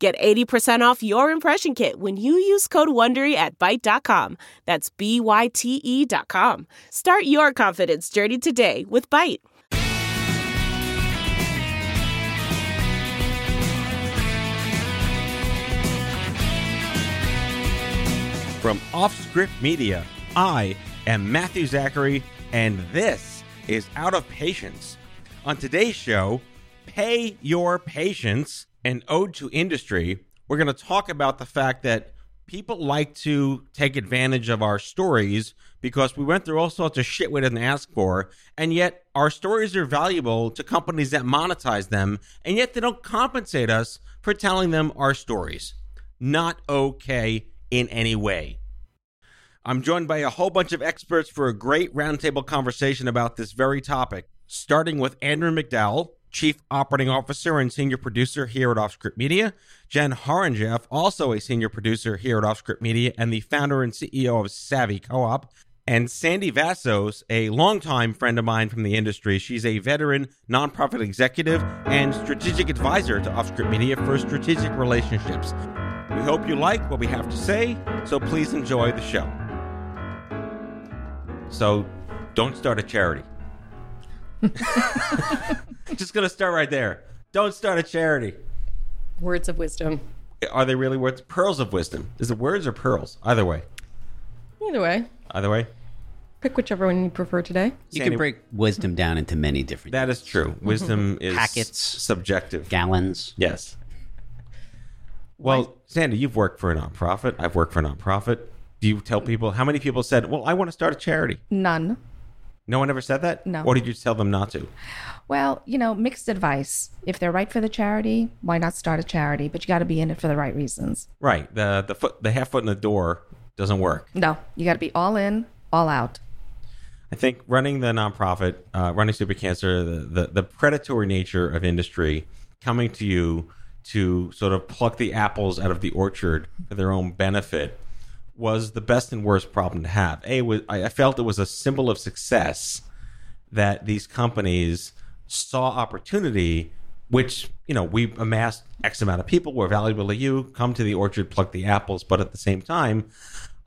Get 80% off your impression kit when you use code WONDERY at Byte.com. That's B-Y-T-E dot com. Start your confidence journey today with Byte. From Offscript Media, I am Matthew Zachary, and this is Out of Patients. On today's show, Pay Your Patients, an ode to industry. We're going to talk about the fact that people like to take advantage of our stories because we went through all sorts of shit we didn't ask for, and yet our stories are valuable to companies that monetize them, and yet they don't compensate us for telling them our stories. Not okay in any way. I'm joined by a whole bunch of experts for a great roundtable conversation about this very topic, starting with Andrew McDowell, Chief Operating Officer and Senior Producer here at Offscript Media, Jen Horonjeff, also a Senior Producer here at Offscript Media and the founder and CEO of Savvy Co-op, and Sandy Vassos, a longtime friend of mine from the industry. She's a veteran nonprofit executive and strategic advisor to Offscript Media for strategic relationships. We hope you like what we have to say, so please enjoy the show. So, don't start a charity. Just gonna start right there. Don't start a charity. Words of wisdom. Are they really words? Pearls of wisdom. Is it words or pearls? Either way. Either way, Either way. pick whichever one you prefer today. You Sandy- can break wisdom down into many different That is true. Mm-hmm. Wisdom is Packets. subjective. gallons. Yes. Well, Sandy, you've worked for a nonprofit. I've worked for a nonprofit. Do you tell people how many people said, "Well, I want to start a charity"? None. No one ever said that. No. Or did you tell them not to? Well, you know, mixed advice. If they're right for the charity, why not start a charity? But you got to be in it for the right reasons. Right. The the foot the half foot in the door doesn't work. No, you got to be all in, all out. I think running the nonprofit, uh, running Stupid Cancer, the, the, the predatory nature of industry coming to you to sort of pluck the apples out of the orchard for their own benefit was the best and worst problem to have. A, was, I I felt it was a symbol of success that these companies saw opportunity, which, you know, we amassed X amount of people, we're valuable to you, come to the orchard, pluck the apples, but at the same time,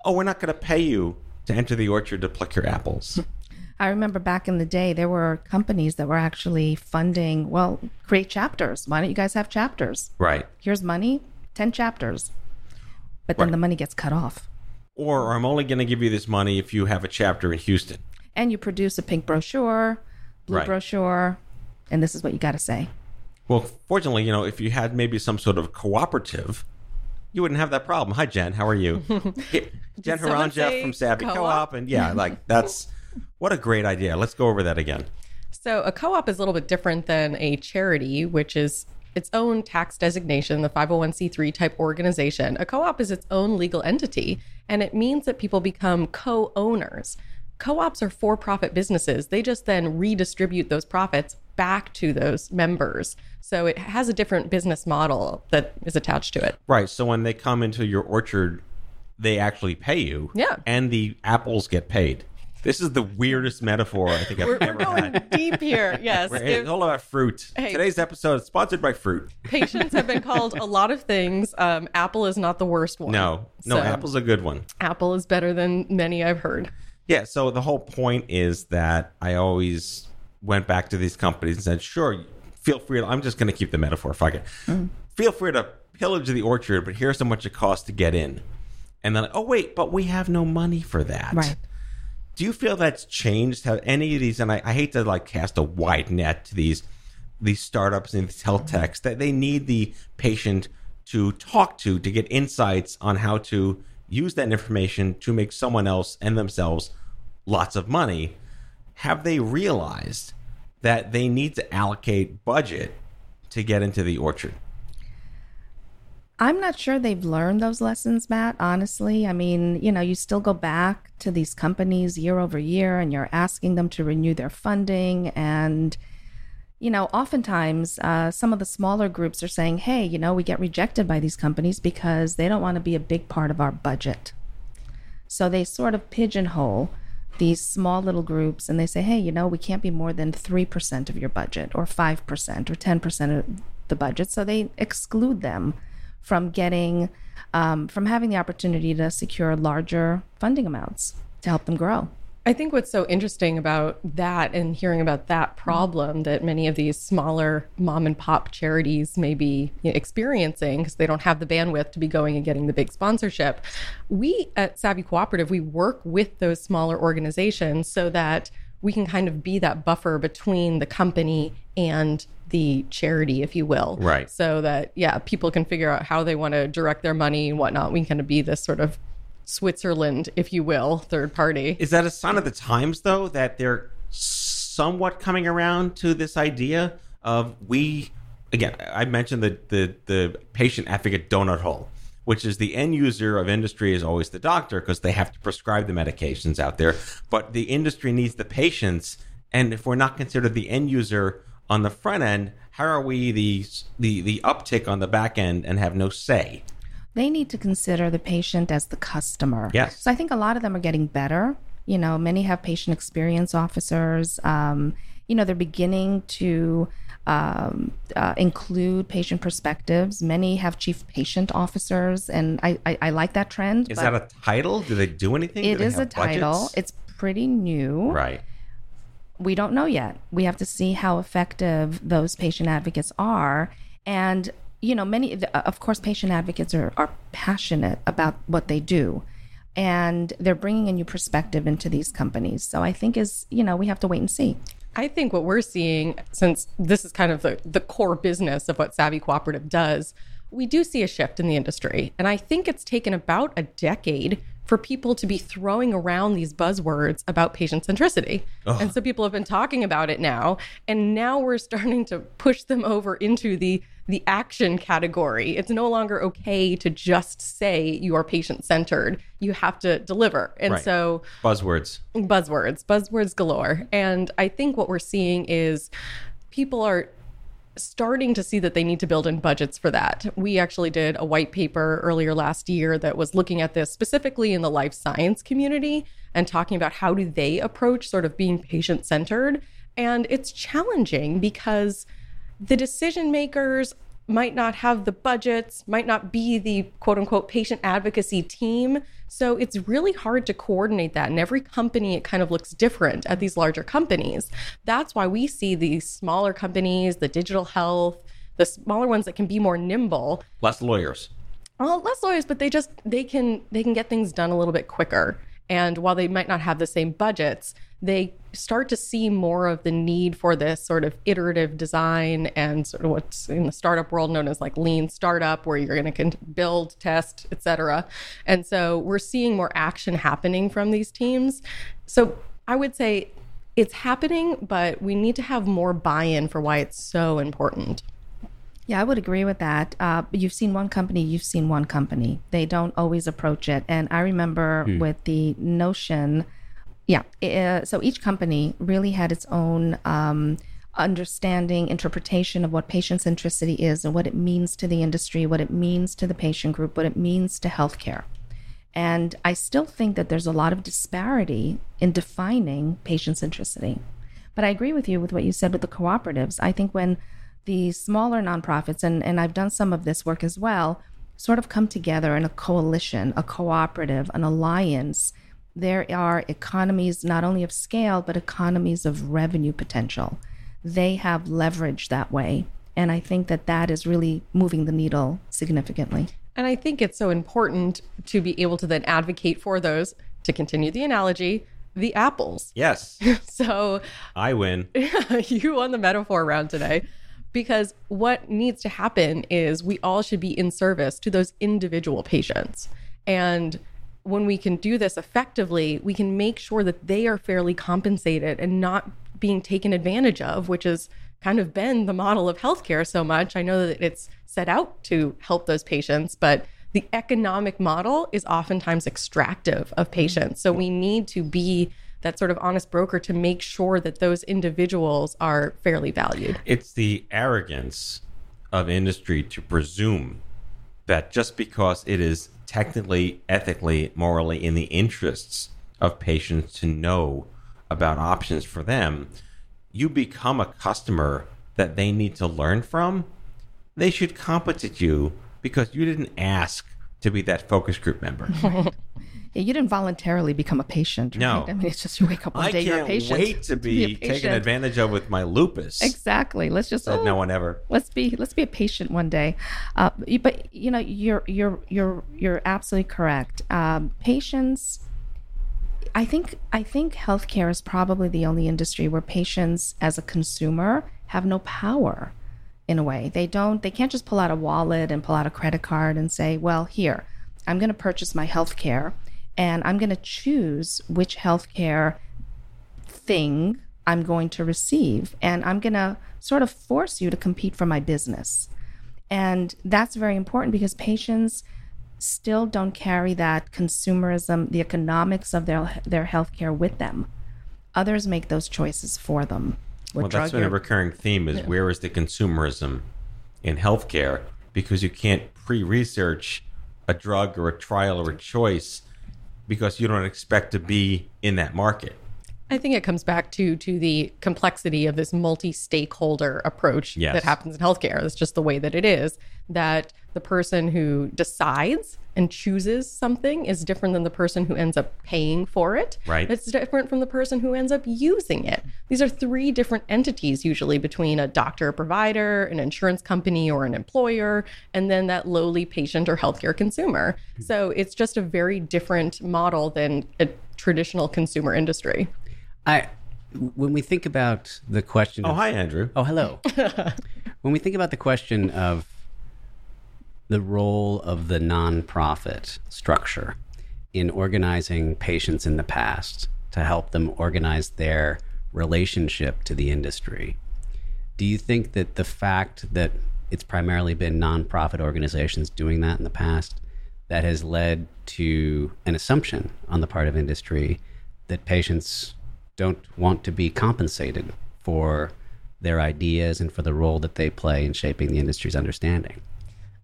oh, we're not going to pay you to enter the orchard to pluck your apples. I remember back in the day, there were companies that were actually funding, well, create chapters. Why don't you guys have chapters? right. Here's money, 10 chapters. But then Right. the money gets cut off. Or I'm only going to give you this money if you have a chapter in Houston. And you produce a pink brochure, blue Right. brochure, and this is what you got to say. Well, fortunately, you know, if you had maybe some sort of cooperative, you wouldn't have that problem. Hi, Jen. How are you? Jen someone Horonjeff say from Savvy co-op? Co-op, and yeah, like that's what a great idea. Let's go over that again. So, a co op is a little bit different than a charity, which is its own tax designation, the 501c3 type organization. A co op is its own legal entity, and it means that people become co owners. Co ops are for profit businesses. They just then redistribute those profits back to those members. So, it has a different business model that is attached to it. Right. So when they come into your orchard, they actually pay you. Yeah. And the apples get paid. This is the weirdest metaphor I think I've We're, we're ever going had. deep here. Yes. We're- It's all about fruit. Hey. Today's episode is sponsored by fruit. Patients have been called a lot of things. Um, Apple is not the worst one. No, no, So, apple's a good one. Apple is better than many I've heard. Yeah, so the whole point is that I always went back to these companies and said, sure, feel free to, I'm just going to keep the metaphor, fuck it. Feel free to pillage the orchard, but here's how much it costs to get in. And then, oh, wait, but we have no money for that. Right. Do you feel that's changed? Have any of these, and I, I hate to like cast a wide net to these these startups and these health mm-hmm. techs, that they need the patient to talk to to get insights on how to use that information to make someone else and themselves lots of money. Have they realized that they need to allocate budget to get into the orchard? I'm not sure they've learned those lessons, Matt, honestly. I mean, you know, you still go back to these companies year over year and you're asking them to renew their funding. And, you know, oftentimes uh, some of the smaller groups are saying, hey, you know, we get rejected by these companies because they don't want to be a big part of our budget. So they sort of pigeonhole these small little groups and they say, hey, you know, we can't be more than 3% of your budget or 5% or 10% of the budget. So they exclude them from getting, um, from having the opportunity to secure larger funding amounts to help them grow. I think what's so interesting about that and hearing about that problem that many of these smaller mom and pop charities may be experiencing because they don't have the bandwidth to be going and getting the big sponsorship. We at Savvy Cooperative, we work with those smaller organizations so that we can kind of be that buffer between the company and the charity, if you will. Right. So that, yeah, people can figure out how they want to direct their money and whatnot. We can kind of be this sort of Switzerland, if you will, third party. Is that a sign of the times, though, that they're somewhat coming around to this idea of we? Again, I mentioned the the, the patient advocate donut hole, which is the end user of industry is always the doctor because they have to prescribe the medications out there, but the industry needs the patients, and if we're not considered the end user on the front end, how are we the the the uptick on the back end and have no say? They need to consider the patient as the customer. Yes. So I think a lot of them are getting better. You know, many have patient experience officers. Um, you know, they're beginning to um, uh, include patient perspectives. Many have chief patient officers, and I, I, I like that trend. Is that a title? Do they do anything? Do It they is a title. budgets? It's pretty new. right. we don't know yet. We have to see how effective those patient advocates are. And, you know, many, of course, patient advocates are, are passionate about what they do. And they're bringing a new perspective into these companies. So I think is, you know, we have to wait and see. I think what we're seeing, since this is kind of the, the core business of what Savvy Cooperative does, we do see a shift in the industry. And I think it's taken about a decade for people to be throwing around these buzzwords about patient centricity. And so people have been talking about it now. And now we're starting to push them over into the the action category. It's no longer okay to just say you are patient centered. You have to deliver. And Right. so Buzzwords. buzzwords, buzzwords galore. And I think what we're seeing is people are starting to see that they need to build in budgets for that. We actually did a white paper earlier last year that was looking at this specifically in the life science community and talking about how do they approach sort of being patient centered. And it's challenging because the decision makers might not have the budgets, might not be the quote unquote patient advocacy team. So it's really hard to coordinate that. And every company, it kind of looks different at these larger companies. That's why we see these smaller companies, the digital health, the smaller ones that can be more nimble. Less lawyers. Well, less lawyers, but they just they can they can get things done a little bit quicker. And while they might not have the same budgets, they start to see more of the need for this sort of iterative design and sort of what's in the startup world known as like lean startup, where you're going to build, test, etc. And so we're seeing more action happening from these teams. So I would say it's happening, but we need to have more buy in for why it's so important. Yeah, I would agree with that. Uh, you've seen one company, you've seen one company. They don't always approach it. And I remember with the notion, yeah, uh, so each company really had its own um, understanding, interpretation of what patient centricity is and what it means to the industry, what it means to the patient group, what it means to healthcare. And I still think that there's a lot of disparity in defining patient centricity. But I agree with you with what you said with the cooperatives. I think when the smaller nonprofits, and, and I've done some of this work as well, sort of come together in a coalition, a cooperative, an alliance, there are economies not only of scale, but economies of revenue potential. They have leverage that way. And I think that that is really moving the needle significantly. And I think it's so important to be able to then advocate for those, to continue the analogy, the apples. Yes. So I win. you won the metaphor round today. Because what needs to happen is we all should be in service to those individual patients. And when we can do this effectively, we can make sure that they are fairly compensated and not being taken advantage of, which is kind of been the model of healthcare so much. I know that it's set out to help those patients, but the economic model is oftentimes extractive of mm-hmm. patients. So we need to be that sort of honest broker to make sure that those individuals are fairly valued. It's the arrogance of industry to presume that just because it is technically, ethically, morally in the interests of patients to know about options for them, you become a customer that they need to learn from. They should compensate you because you didn't ask to be that focus group member. Yeah, you didn't voluntarily become a patient. Right? No. I mean, it's just you wake up one I day, you're a can't wait to be, a taken advantage of with my lupus. Exactly. Let's just oh, no one ever. let's be let's be a patient one day uh, but you know you're you're you're you're absolutely correct um, patients i think i think healthcare is probably the only industry where patients as a consumer have no power in a way they don't they can't just pull out a wallet and pull out a credit card and say well here i'm going to purchase my healthcare and i'm going to choose which healthcare thing I'm going to receive. And I'm going to sort of force you to compete for my business. And that's very important because patients still don't carry that consumerism, the economics of their their healthcare with them. Others make those choices for them. Well, that's been a recurring theme is where is the consumerism in healthcare? Because you can't pre-research a drug or a trial or a choice because you don't expect to be in that market. I think it comes back to to the complexity of this multi-stakeholder approach Yes. that happens in healthcare. That's just the way that it is. That the person who decides and chooses something is different than the person who ends up paying for it. Right. It's different from the person who ends up using it. These are three different entities usually between a doctor, a provider, an insurance company, or an employer, and then that lowly patient or healthcare consumer. So it's just a very different model than a traditional consumer industry. I, when we think about the question, Oh, of, hi, Andrew. oh, hello. when we think about the question of the role of the nonprofit structure in organizing patients in the past to help them organize their relationship to the industry, do you think that the fact that it's primarily been nonprofit organizations doing that in the past that has led to an assumption on the part of industry that patients don't want to be compensated for their ideas and for the role that they play in shaping the industry's understanding?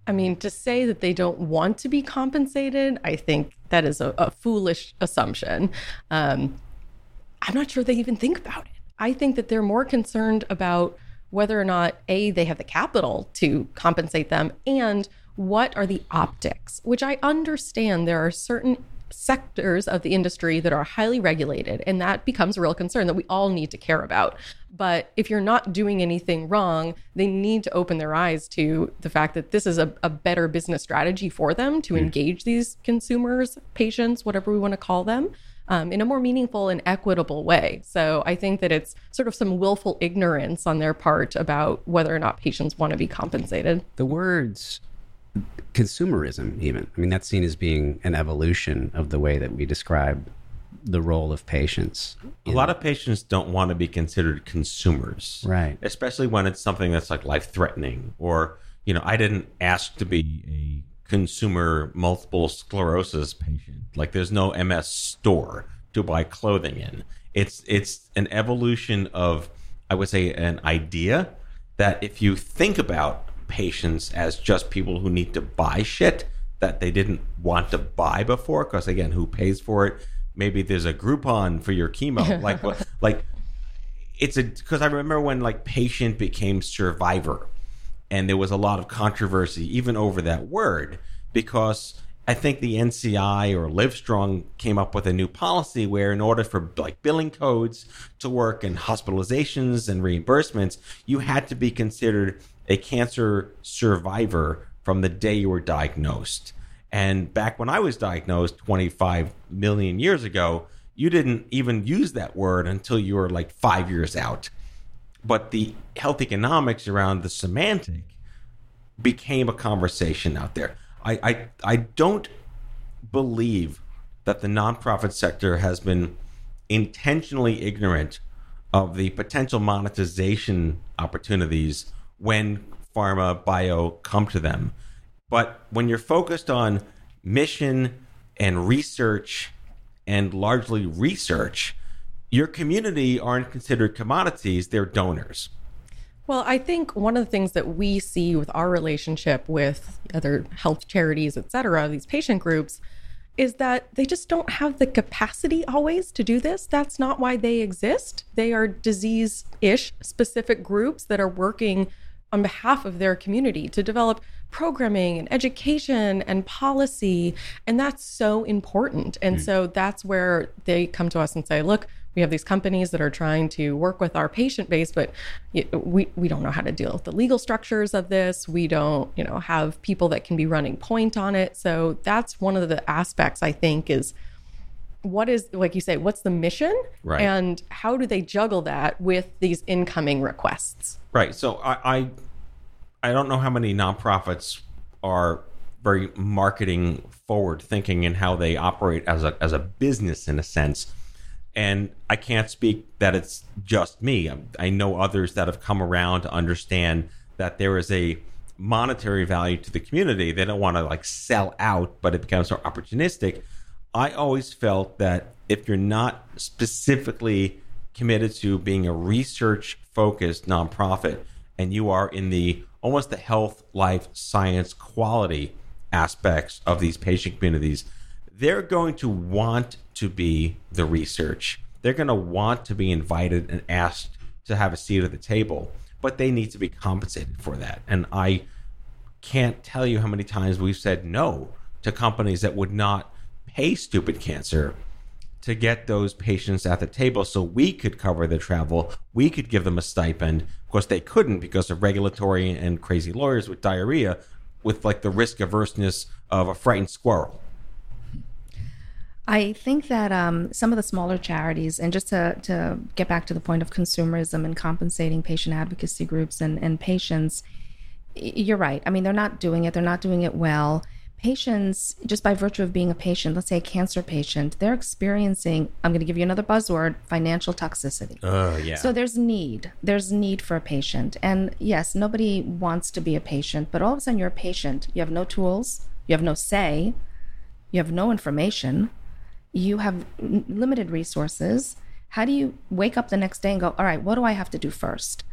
I mean, to say that they don't want to be compensated, I think that is a, a foolish assumption. Um, I'm not sure they even think about it. I think that they're more concerned about whether or not A, they have the capital to compensate them, and what are the optics, which I understand there are certain sectors of the industry that are highly regulated, and that becomes a real concern that we all need to care about. But if you're not doing anything wrong, they need to open their eyes to the fact that this is a, a better business strategy for them to engage these consumers, patients, whatever we want to call them. Um, in a more meaningful and equitable way. So I think that it's sort of some willful ignorance on their part about whether or not patients want to be compensated. The words consumerism, even, I mean, that's seen as being an evolution of the way that we describe the role of patients. A lot of patients don't want to be considered consumers. Right. Especially when it's something that's like life threatening or, you know, I didn't ask to be a consumer multiple sclerosis patient. Like there's no MS store to buy clothing in. It's it's an evolution of I would say an idea that if you think about patients as just people who need to buy shit that they didn't want to buy before? Because again who pays for it? Maybe there's a groupon for your chemo. Like like it's a because I remember when like patient became survivor, and there was a lot of controversy even over that word because I think the NCI or Livestrong came up with a new policy where in order for like billing codes to work and hospitalizations and reimbursements, you had to be considered a cancer survivor from the day you were diagnosed. And back when I was diagnosed 25 million years ago, you didn't even use that word until you were like five years out. But the health economics around the semantic became a conversation out there. I, I, I don't believe that the nonprofit sector has been intentionally ignorant of the potential monetization opportunities when pharma bio come to them. But when you're focused on mission and research and largely research, your community aren't considered commodities, they're donors. Well, I think one of the things that we see with our relationship with other health charities, et cetera, these patient groups, is that they just don't have the capacity always to do this. That's not why they exist. They are disease ish specific groups that are working on behalf of their community to develop programming and education and policy. And that's so important. And mm. so that's where they come to us and say, look, we have these companies that are trying to work with our patient base but we we don't know how to deal with the legal structures of this we don't you know have people that can be running point on it so that's one of the aspects i think is what is like you say what's the mission right. and how do they juggle that with these incoming requests right so i i, I don't know how many nonprofits are very marketing forward thinking in how they operate as a as a business in a sense and I can't speak that it's just me. I know others that have come around to understand that there is a monetary value to the community. They don't want to like sell out, but it becomes more opportunistic. I always felt that if you're not specifically committed to being a research focused nonprofit and you are in the almost the health, life, science, quality aspects of these patient communities, they're going to want to be the research. They're going to want to be invited and asked to have a seat at the table, but they need to be compensated for that. And I can't tell you how many times we've said no to companies that would not pay stupid cancer to get those patients at the table so we could cover the travel, we could give them a stipend. Of course, they couldn't because of regulatory and crazy lawyers with diarrhea, with like the risk averseness of a frightened squirrel. I think that um, some of the smaller charities, and just to, to get back to the point of consumerism and compensating patient advocacy groups and, and patients, you're right. I mean, they're not doing it, they're not doing it well. Patients, just by virtue of being a patient, let's say a cancer patient, they're experiencing, I'm going to give you another buzzword, financial toxicity. Oh, yeah. So there's need. There's need for a patient. And yes, nobody wants to be a patient, but all of a sudden you're a patient. You have no tools, you have no say, you have no information you have limited resources. How do you wake up the next day and go, all right, what do I have to do first?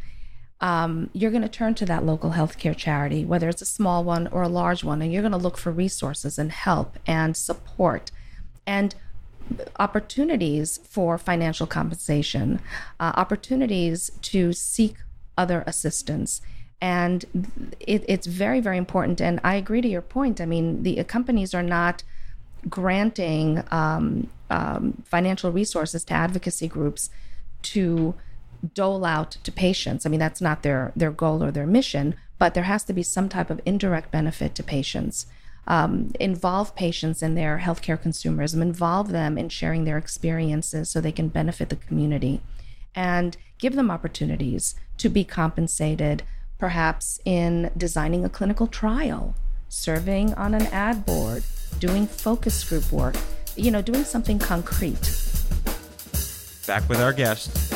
Um, you're going to turn to that local healthcare charity, whether it's a small one or a large one, and you're going to look for resources and help and support and opportunities for financial compensation, uh, opportunities to seek other assistance. And it, it's very, very important. And I agree to your point. I mean, the companies are not granting um, um, financial resources to advocacy groups to dole out to patients. I mean, that's not their their goal or their mission, but there has to be some type of indirect benefit to patients. Um, involve patients in their healthcare consumerism, involve them in sharing their experiences so they can benefit the community, and give them opportunities to be compensated, perhaps in designing a clinical trial, serving on an ad board, doing focus group work, you know, doing something concrete. Back with our guest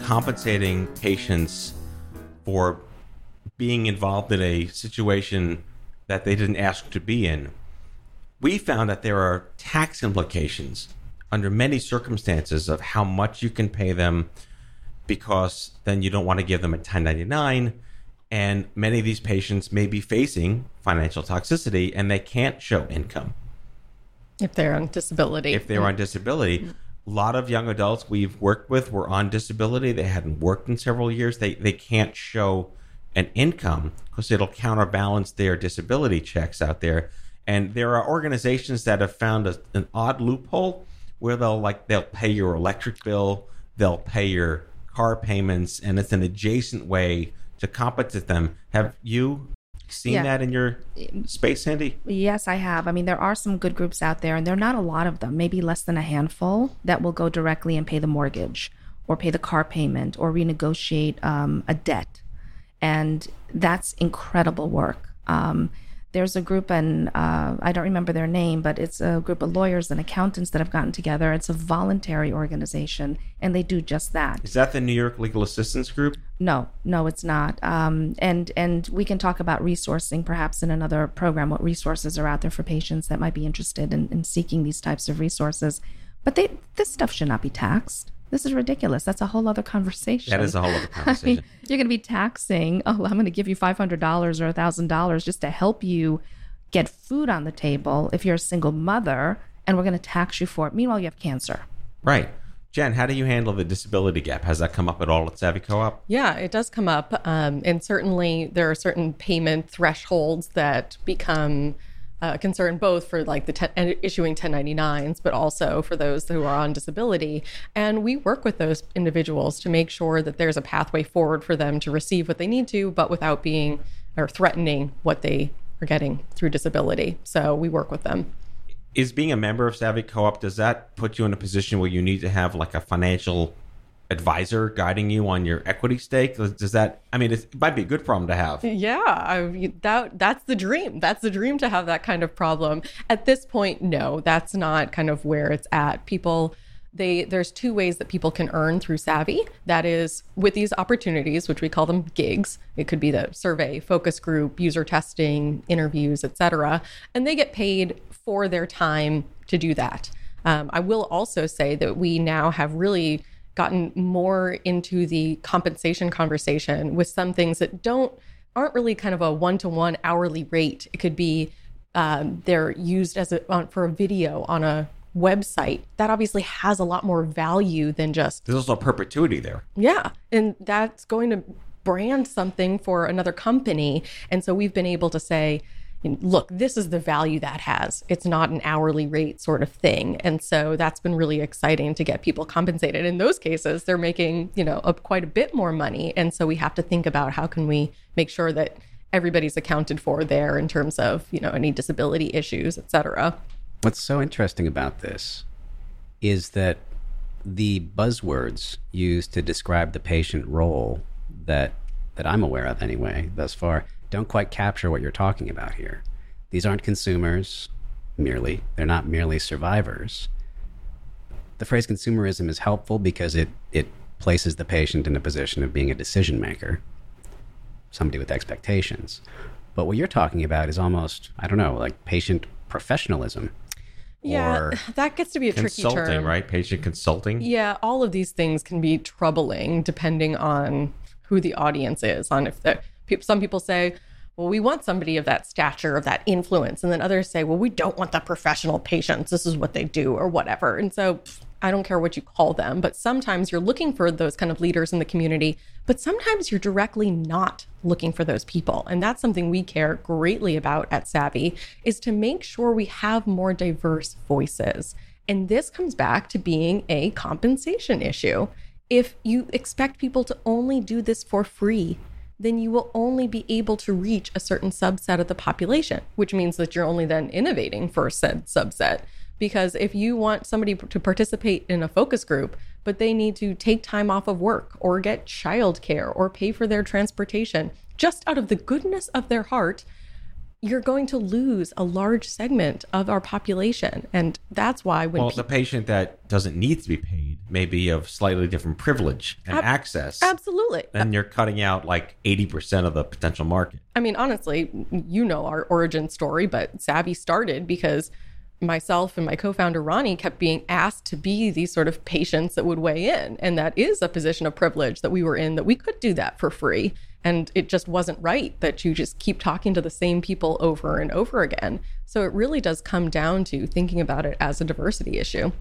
compensating patients for being involved in a situation that they didn't ask to be in, we found that there are tax implications under many circumstances of how much you can pay them because then you don't want to give them a 1099 and many of these patients may be facing financial toxicity and they can't show income if they're on disability. if they're on disability. A lot of young adults we've worked with were on disability. They hadn't worked in several years. They they can't show an income because it'll counterbalance their disability checks out there. And there are organizations that have found a, an odd loophole where they'll like they'll pay your electric bill, they'll pay your car payments, and it's an adjacent way to compensate them. Have you seen Yeah. that in your space, Sandy? Yes, I have. I mean, there are some good groups out there, and there are not a lot of them, maybe less than a handful, that will go directly and pay the mortgage or pay the car payment or renegotiate um, a debt. And that's incredible work. Um, there's a group, and uh, I don't remember their name, but it's a group of lawyers and accountants that have gotten together. It's a voluntary organization, and they do just that. Is that the New York Legal Assistance Group? No, no, it's not. Um, and and we can talk about resourcing perhaps in another program. What resources are out there for patients that might be interested in, in seeking these types of resources? But they this stuff should not be taxed. This is ridiculous. That's a whole other conversation. That is a whole other conversation. I mean, you're going to be taxing. Oh, I'm going to give you five hundred dollars or thousand dollars just to help you get food on the table if you're a single mother, and we're going to tax you for it. Meanwhile, you have cancer. Right. Jen, how do you handle the disability gap? Has that come up at all at Savvy Co-op? Yeah, it does come up. Um, and certainly there are certain payment thresholds that become a concern both for like the ten, issuing 1099s, but also for those who are on disability. And we work with those individuals to make sure that there's a pathway forward for them to receive what they need to, but without being or threatening what they are getting through disability. So we work with them. Is being a member of Savvy Co-op does that put you in a position where you need to have like a financial advisor guiding you on your equity stake? Does that? I mean, it might be a good problem to have. Yeah, I, that that's the dream. That's the dream to have that kind of problem. At this point, no, that's not kind of where it's at. People they there's two ways that people can earn through Savvy. That is with these opportunities, which we call them gigs. It could be the survey, focus group, user testing, interviews, etc. And they get paid for their time to do that. Um, I will also say that we now have really gotten more into the compensation conversation with some things that don't aren't really kind of a one-to-one hourly rate. It could be um, they're used as a on, for a video on a website. That obviously has a lot more value than just There's also perpetuity there. yeah and that's going to brand something for another company. And so we've been able to say look this is the value that has. It's not an hourly rate sort of thing. And so that's been really exciting to get people compensated. In those cases they're making you know a, quite a bit more money. And so we have to think about how can we make sure that everybody's accounted for there in terms of you know any disability issues et cetera. What's so interesting about this is that the buzzwords used to describe the patient role that that I'm aware of anyway thus far don't quite capture what you're talking about here. These aren't consumers merely. They're not merely survivors. The phrase consumerism is helpful because it it places the patient in a position of being a decision maker, somebody with expectations. But what you're talking about is almost, I don't know, like patient professionalism. yeah that gets to be a tricky Consulting, term right? Patient consulting. Yeah, all of these things can be troubling depending on who the audience is. On if the some people say, "Well, we want somebody of that stature, of that influence," and then others say, "Well, we don't want the professional patients. This is what they do, or whatever." And so, I don't care what you call them, but sometimes you're looking for those kind of leaders in the community, but sometimes you're directly not looking for those people, and that's something we care greatly about at Savvy is to make sure we have more diverse voices. And this comes back to being a compensation issue. If you expect people to only do this for free, then you will only be able to reach a certain subset of the population, which means that you're only then innovating for said subset. Because if you want somebody to participate in a focus group, but they need to take time off of work or get childcare or pay for their transportation just out of the goodness of their heart, you're going to lose a large segment of our population. And that's why when Well, pe- the patient that doesn't need to be paid may be of slightly different privilege and Ab- access. absolutely. And you're cutting out like 80% of the potential market. I mean, honestly, you know our origin story, but Savvy started because myself and my co-founder Ronnie kept being asked to be these sort of patients that would weigh in, and that is a position of privilege that we were in that we could do that for free. And it just wasn't right that you just keep talking to the same people over and over again. So it really does come down to thinking about it as a diversity issue.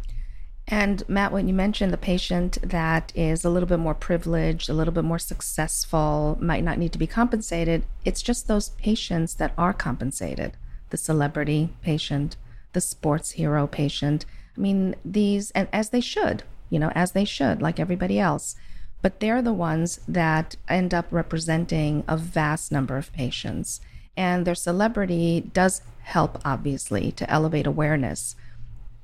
And Matt, when you mentioned the patient that is a little bit more privileged, a little bit more successful, might not need to be compensated, it's just those patients that are compensated the celebrity patient, the sports hero patient. I mean, these, and as they should, you know, as they should, like everybody else. But they're the ones that end up representing a vast number of patients. And their celebrity does help, obviously, to elevate awareness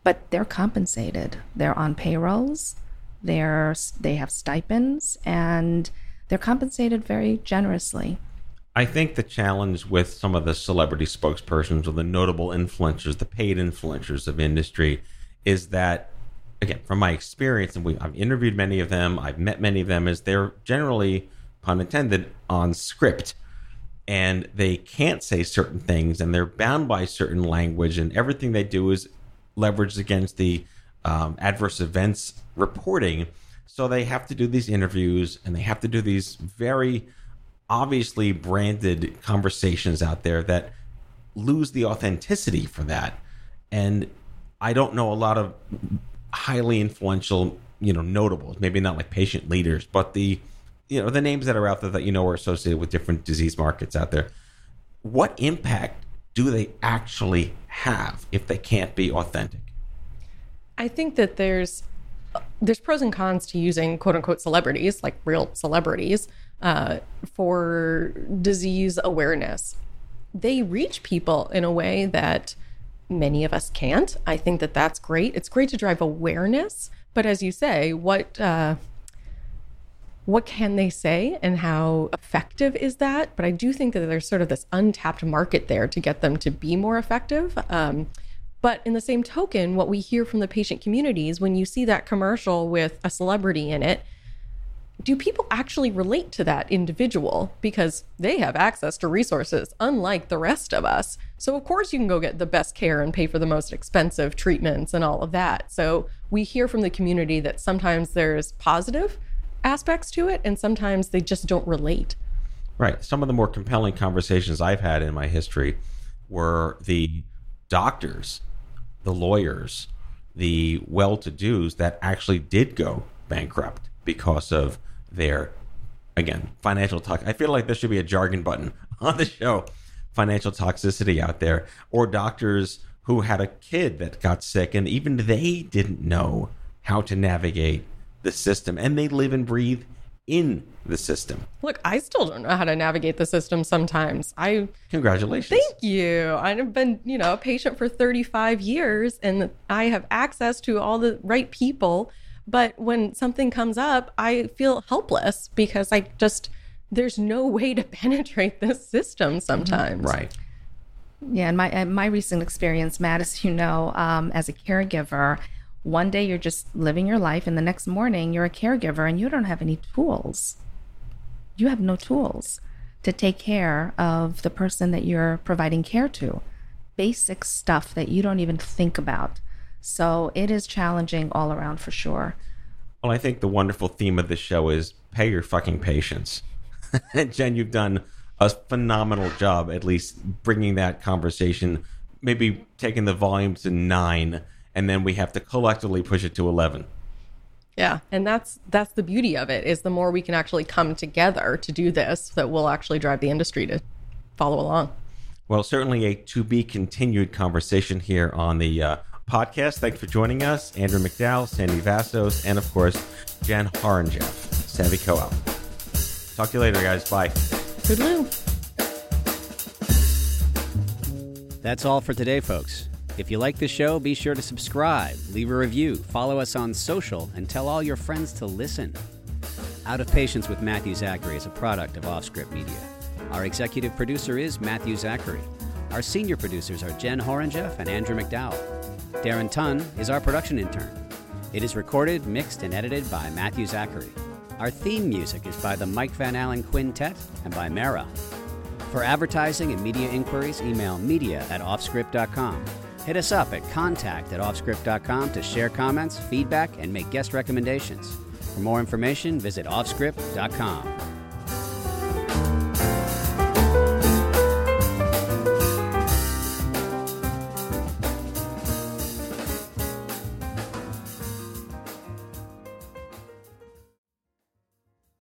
but they're compensated. They're on payrolls. They're they have stipends and they're compensated very generously. I think the challenge with some of the celebrity spokespersons or the notable influencers, the paid influencers of industry, is that, again, from my experience, and we, I've interviewed many of them, I've met many of them, is they're generally, pun intended, on script. And they can't say certain things, and they're bound by certain language, and everything they do is leveraged against the um, adverse events reporting. So they have to do these interviews, and they have to do these very obviously branded conversations out there that lose the authenticity for that. And I don't know a lot of highly influential, you know, notables, maybe not like patient leaders, but the you know, the names that are out there that you know are associated with different disease markets out there. What impact do they actually have if they can't be authentic? I think that there's there's pros and cons to using quote unquote celebrities, like real celebrities, uh, for disease awareness. They reach people in a way that many of us can't. I think that that's great. It's great to drive awareness, but as you say, what uh, what can they say and how effective is that? But I do think that there's sort of this untapped market there to get them to be more effective. Um, but in the same token, what we hear from the patient communities when you see that commercial with a celebrity in it, do people actually relate to that individual? Because they have access to resources, unlike the rest of us. So, of course, you can go get the best care and pay for the most expensive treatments and all of that. So, we hear from the community that sometimes there's positive aspects to it, and sometimes they just don't relate. Right. Some of the more compelling conversations I've had in my history were the doctors, the lawyers, the well to dos that actually did go bankrupt because of their, again, financial talk. I feel like there should be a jargon button on the show financial toxicity out there, or doctors who had a kid that got sick and even they didn't know how to navigate the system and they live and breathe in the system. Look, I still don't know how to navigate the system sometimes. I Congratulations. Thank you. I've been, you know, a patient for 35 years and I have access to all the right people. But when something comes up, I feel helpless because I just, there's no way to penetrate this system sometimes. Right. Yeah, and my and my recent experience, Matt, as you know, um, as a caregiver, one day you're just living your life, and the next morning you're a caregiver and you don't have any tools. You have no tools to take care of the person that you're providing care to. Basic stuff that you don't even think about. So it is challenging all around for sure. Well, I think the wonderful theme of this show is pay your fucking patients. and Jen, you've done a phenomenal job, at least bringing that conversation, maybe taking the volume to nine, and then we have to collectively push it to 11. Yeah, and that's that's the beauty of it is the more we can actually come together to do this that will actually drive the industry to follow along. Well, certainly a to be continued conversation here on the uh, podcast. Thanks for joining us, Andrew McDowell, Sandy Vassos, and of course, Jen Horonjeff, Savvy Co-op. Talk to you later, guys. Bye. Toodaloo. That's all for today, folks. If you like the show, be sure to subscribe, leave a review, follow us on social, and tell all your friends to listen. Out of Patients with Matthew Zachary is a product of Offscript Media. Our executive producer is Matthew Zachary. Our senior producers are Jen Horonjeff and Andrew McDowell. Darren Tunn is our production intern. It is recorded, mixed, and edited by Matthew Zachary. Our theme music is by the Mike Van Allen Quintet and by Mara. For advertising and media inquiries, email media at offscript.com. Hit us up at contact at offscript.com to share comments, feedback, and make guest recommendations. For more information, visit offscript.com.